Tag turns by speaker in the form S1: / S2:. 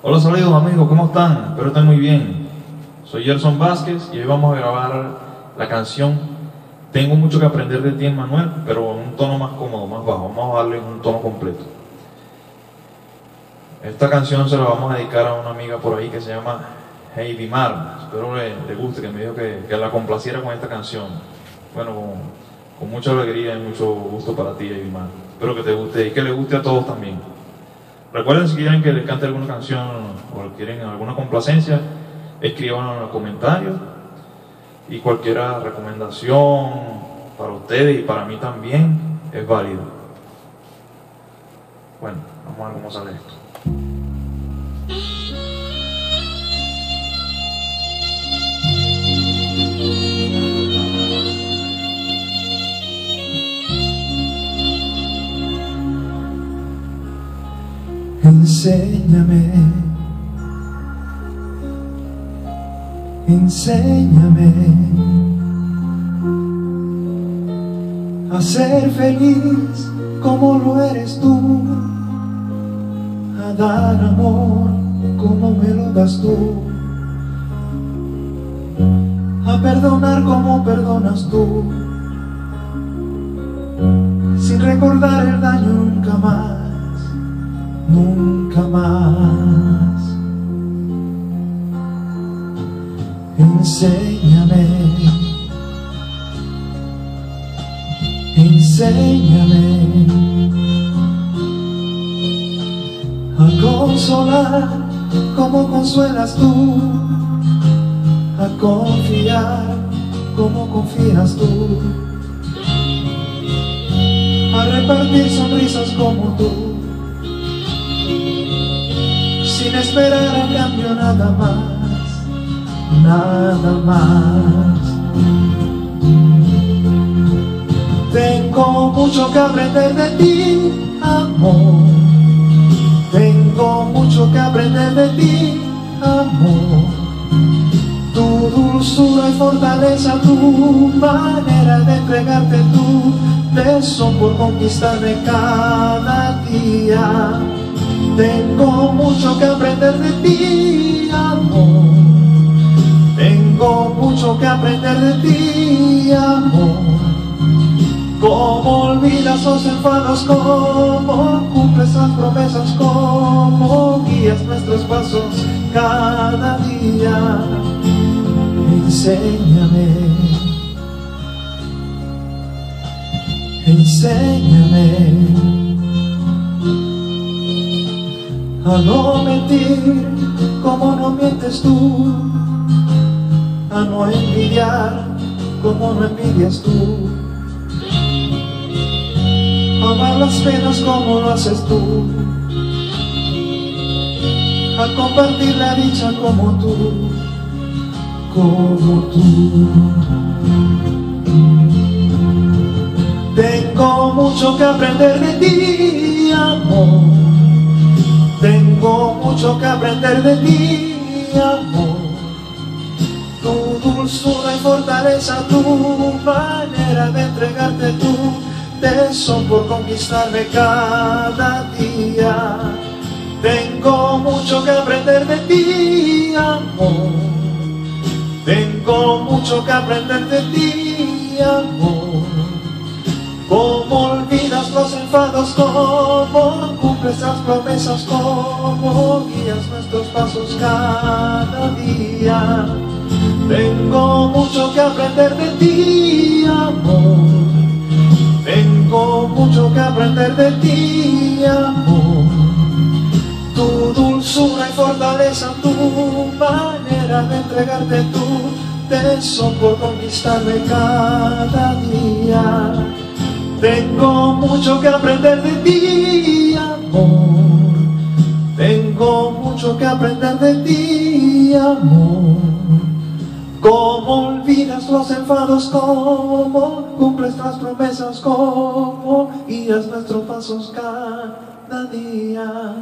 S1: Hola, saludos amigos, ¿cómo están? Espero estén muy bien. Soy Gerson Vázquez y hoy vamos a grabar la canción Tengo mucho que aprender de ti, Manuel, pero en un tono más cómodo, más bajo. Vamos a darle un tono completo. Esta canción se la vamos a dedicar a una amiga por ahí que se llama Heidi Mar. Espero le, le guste, que me dijo que, que, la complaciera con esta canción. Bueno, con, con mucha alegría y mucho gusto para ti, Heidi Mar. Espero que te guste y que le guste a todos también. Recuerden si quieren que les cante alguna canción o quieren alguna complacencia, escriban en los comentarios y cualquier recomendación para ustedes y para mí también es válido. Bueno, vamos a ver cómo sale esto.
S2: Enséñame, enséñame. A ser feliz como lo eres tú, a dar amor como me lo das tú, a perdonar como perdonas tú, sin recordar el daño nunca más nunca más. Enséñame, enséñame a consolar como consuelas tú, a confiar como confías tú, a repartir sonrisas como tú sin esperar a cambio nada más, nada más. Tengo mucho que aprender de ti, amor. Tengo mucho que aprender de ti, amor. Tu dulzura y fortaleza, tu manera de entregarte tu beso por conquistarme cada día. Tengo mucho que aprender de ti, amor. Tengo mucho que aprender de ti, amor. Cómo olvidas los enfados, cómo cumples las promesas, cómo guías nuestros pasos cada día. Enséñame, enséñame a no mentir como no mientes tú, a no envidiar como no envidias tú, a amar las penas como lo haces tú, a compartir la dicha como tú, como tú. Tengo mucho que aprender de ti, amor mucho que aprender de ti, amor. Tu dulzura y fortaleza, tu manera de entregarte tu tesón por conquistarme cada día. Tengo mucho que aprender de ti, amor. Tengo mucho que aprender de ti, amor. Cómo olvidas los enfados, cómo las promesas, cómo guías nuestros pasos cada día. Tengo mucho que aprender de ti, amor. Tengo mucho que aprender de ti, amor. Tu dulzura y fortaleza, tu manera de entregarte tu tesón por conquistarme cada día. Tengo mucho que aprender de ti, Tengo mucho que aprender de ti, amor. Cómo olvidas los enfados, cómo cumples las promesas, cómo guías nuestros pasos cada día.